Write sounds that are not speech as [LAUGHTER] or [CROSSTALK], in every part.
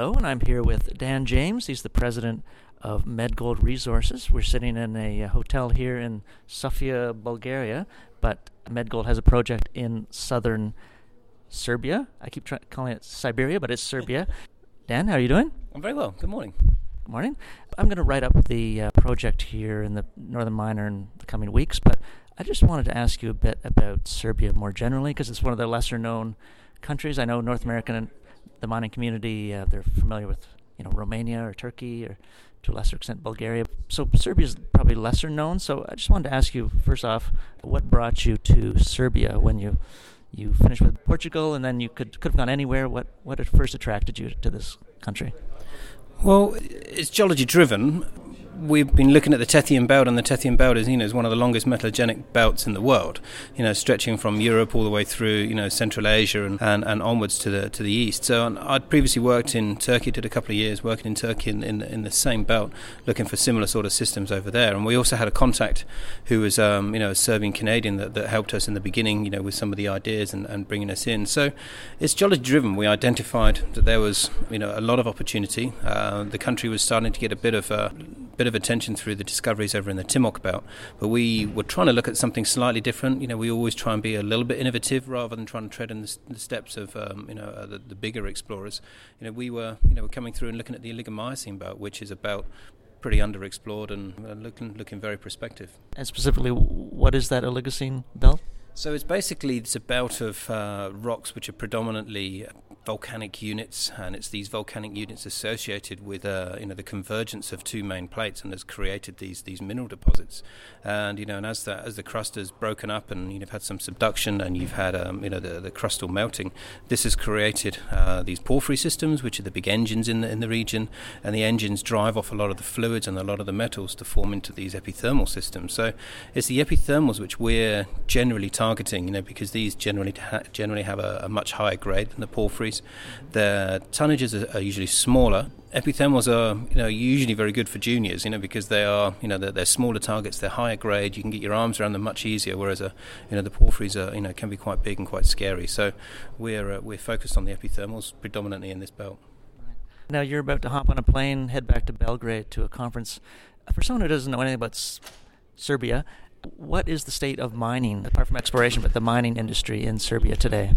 Hello, and I'm here with Dan James. He's the president of MedGold Resources. We're sitting in a uh, hotel here in Sofia, Bulgaria, but MedGold has a project in southern Serbia. I keep trying calling it Siberia, but it's Serbia. [LAUGHS] Dan, how are you doing? I'm very well. Good morning. Good morning. I'm going to write up the uh, project here in the Northern Miner in the coming weeks, but I just wanted to ask you a bit about Serbia more generally because it's one of the lesser known countries. I know North American, the mining community, uh, they're familiar with you know Romania or Turkey or to a lesser extent Bulgaria. So Serbia is probably lesser known. So I just wanted to ask you first off, what brought you to Serbia when you you finished with Portugal and then you could could have gone anywhere? What what had first attracted you to this country? Well, it's geology driven we've been looking at the Tethyan Belt, and the Tethyan Belt is, you know, is one of the longest metallogenic belts in the world. You know, stretching from Europe all the way through, you know, Central Asia and, and, and onwards to the to the east. So I'd previously worked in Turkey, did a couple of years working in Turkey in, in, in the same belt, looking for similar sort of systems over there. And we also had a contact who was, um, you know, a Serbian Canadian that, that helped us in the beginning, you know, with some of the ideas and, and bringing us in. So it's geology driven. We identified that there was, you know, a lot of opportunity. Uh, the country was starting to get a bit of a bit of attention through the discoveries over in the Timok belt, but we were trying to look at something slightly different. You know, we always try and be a little bit innovative rather than trying to tread in the, the steps of um, you know uh, the, the, bigger explorers. You know, we were you know coming through and looking at the Oligo-Miocene belt, which is a belt pretty underexplored and uh, looking looking very prospective. And specifically, what is that Oligocene belt? So it's basically it's a belt of uh, rocks which are predominantly volcanic units, and it's these volcanic units associated with uh, you know the convergence of two main plates, and has created these these mineral deposits. And you know, and as the as the crust has broken up, and you've had some subduction, and you've had um, you know the the crustal melting, this has created uh, these porphyry systems, which are the big engines in the in the region, and the engines drive off a lot of the fluids and a lot of the metals to form into these epithermal systems. So it's the epithermals which we're generally targeting, you know, because these generally ha- generally have a, a much higher grade than the porphyry the tonnages are, are usually smaller. Epithermals are, you know, usually very good for juniors, you know, because they are, you know, they're, they're, smaller targets, they're higher grade. You can get your arms around them much easier. Whereas, a, you know, the porphyries are, you know, can be quite big and quite scary. So, we're uh, we're focused on the epithermals predominantly in this belt. Now you're about to hop on a plane, head back to Belgrade to a conference. For someone who doesn't know anything about S- Serbia, what is the state of mining, apart from exploration, but the mining industry in Serbia today?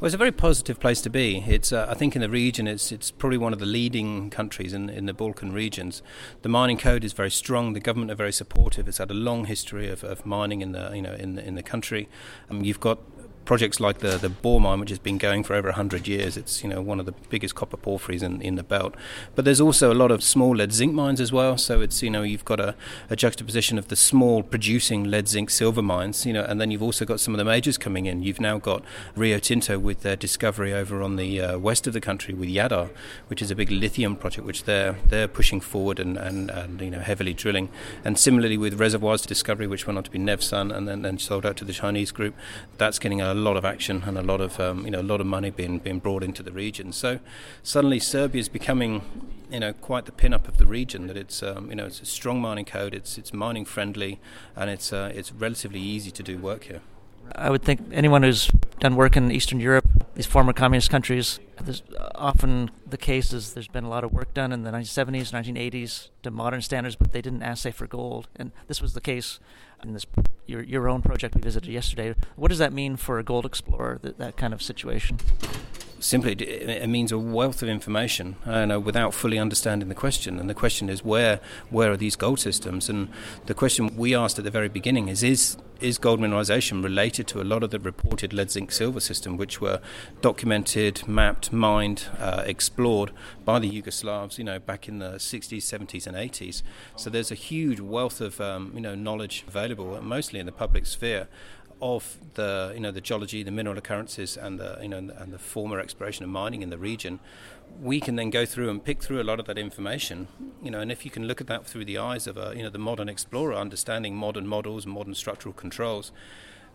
Well, it's a very positive place to be. It's, uh, I think, in the region, it's it's probably one of the leading countries in in the Balkan regions. The mining code is very strong. The government are very supportive. It's had a long history of, of mining in the you know in in the country. Um, you've got projects like the the Bor mine, which has been going for over 100 years. It's you know one of the biggest copper porphyries in, in the belt. But there's also a lot of small lead zinc mines as well. So it's you know you've got a, a juxtaposition of the small producing lead zinc silver mines, you know, and then you've also got some of the majors coming in. You've now got Rio Tinto with their discovery over on the uh, west of the country with Jadar, which is a big lithium project which they're they're pushing forward and, and, and you know heavily drilling. And similarly with Reservoir's discovery, which went on to be Nevsun and then, then sold out to the Chinese group, that's getting a lot of action and a lot of um, you know a lot of money being being brought into the region. So suddenly Serbia is becoming you know quite the pin-up of the region. That it's um, you know it's a strong mining code. It's it's mining friendly and it's uh, it's relatively easy to do work here. I would think anyone who's done work in Eastern Europe, these former communist countries, there's uh, often the case is there's been a lot of work done in the 1970s, 1980s to modern standards, but they didn't assay for gold, and this was the case in this your your own project we visited yesterday. What does that mean for a gold explorer? That that kind of situation simply it means a wealth of information and uh, without fully understanding the question. And the question is where where are these gold systems? And the question we asked at the very beginning is is is gold mineralization related to a lot of the reported lead zinc silver system which were documented mapped mined uh, explored by the Yugoslavs you know back in the 60s 70s and 80s so there's a huge wealth of um, you know knowledge available mostly in the public sphere of the you know the geology, the mineral occurrences, and the you know and the former exploration and mining in the region, we can then go through and pick through a lot of that information. You know, and if you can look at that through the eyes of a you know the modern explorer, understanding modern models, modern structural controls,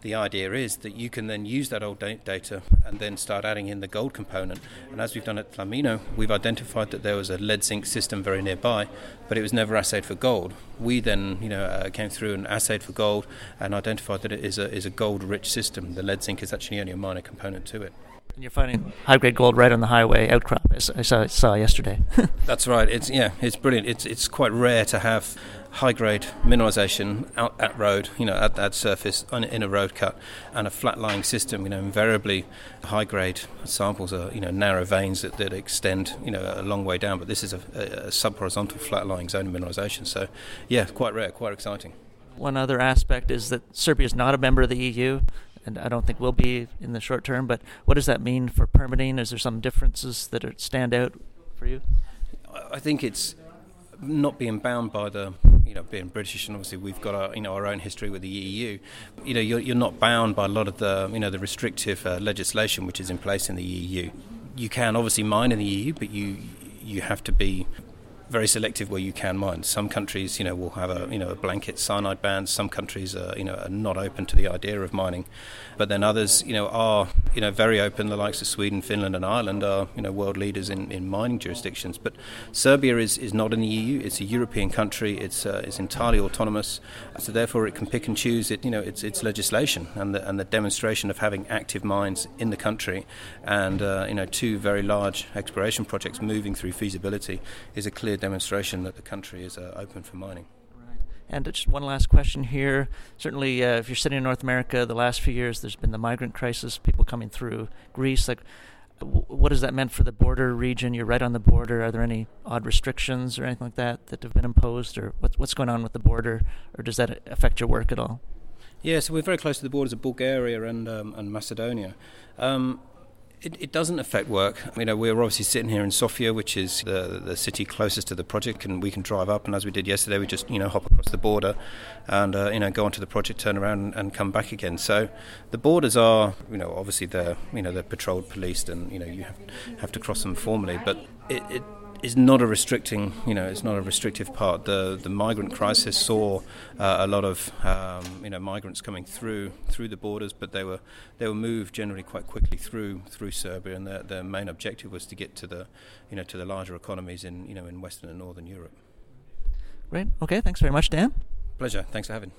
the idea is that you can then use that old data and then start adding in the gold component. And as we've done at Tlamino, we've identified that there was a lead zinc system very nearby, but it was never assayed for gold. We then, you know, uh, came through and assayed for gold and identified that it is a is a gold rich system. The lead zinc is actually only a minor component to it. And you're finding high grade gold right on the highway outcrop, as I saw, saw yesterday. [LAUGHS] That's right. It's yeah, it's brilliant. It's it's quite rare to have high grade mineralisation out at road, you know, at that surface in a road cut, and a flat lying system. You know, invariably high grade samples are you know narrow veins that, that extend you know a long way down. But this is a, a, a sub horizontal flat lying zone of mineralisation. So yeah, quite rare, quite exciting. One other aspect is that Serbia is not a member of the EU and I don't think will be in the short term. But what does that mean for permitting? Is there some differences that are, stand out for you? I think it's not being bound by the you know being British and obviously we've got our you know our own history with the EU. You know you're, you're not bound by a lot of the you know the restrictive uh, legislation which is in place in the EU. You can obviously mine in the EU, but you you have to be very selective where you can mine. Some countries, you know, will have a you know a blanket cyanide ban. Some countries, are, you know, are not open to the idea of mining, but then others, you know, are you know very open. The likes of Sweden, Finland, and Ireland are you know world leaders in, in mining jurisdictions. But Serbia is, is not in the EU. It's a European country. It's uh, it's entirely autonomous. So therefore, it can pick and choose it. You know, its its legislation and the and the demonstration of having active mines in the country, and uh, you know two very large exploration projects moving through feasibility is a clear demonstration that the country is uh, open for mining. And just one last question here. Certainly, uh, if you're sitting in North America, the last few years there's been the migrant crisis, people coming through Greece. Like, w- what has that meant for the border region? You're right on the border. Are there any odd restrictions or anything like that that have been imposed, or what's what's going on with the border, or does that affect your work at all? Yeah, so we're very close to the borders of Bulgaria and um, and Macedonia. Um, it, it, doesn't affect work. You know, we're obviously sitting here in Sofia, which is the the city closest to the project, and we can drive up. And as we did yesterday, we just you know hop across the border, and uh, you know go onto the project, turn around, and, and, come back again. So the borders are you know obviously they're you know they're patrolled, policed, and you know you have, have to cross them formally. But it, it is not a restricting, you know, it's not a restrictive part. The the migrant crisis saw uh, a lot of, um, you know, migrants coming through through the borders, but they were they were moved generally quite quickly through through Serbia, and their, their main objective was to get to the, you know, to the larger economies in you know in Western and Northern Europe. Great. Okay. Thanks very much, Dan. Pleasure. Thanks for having.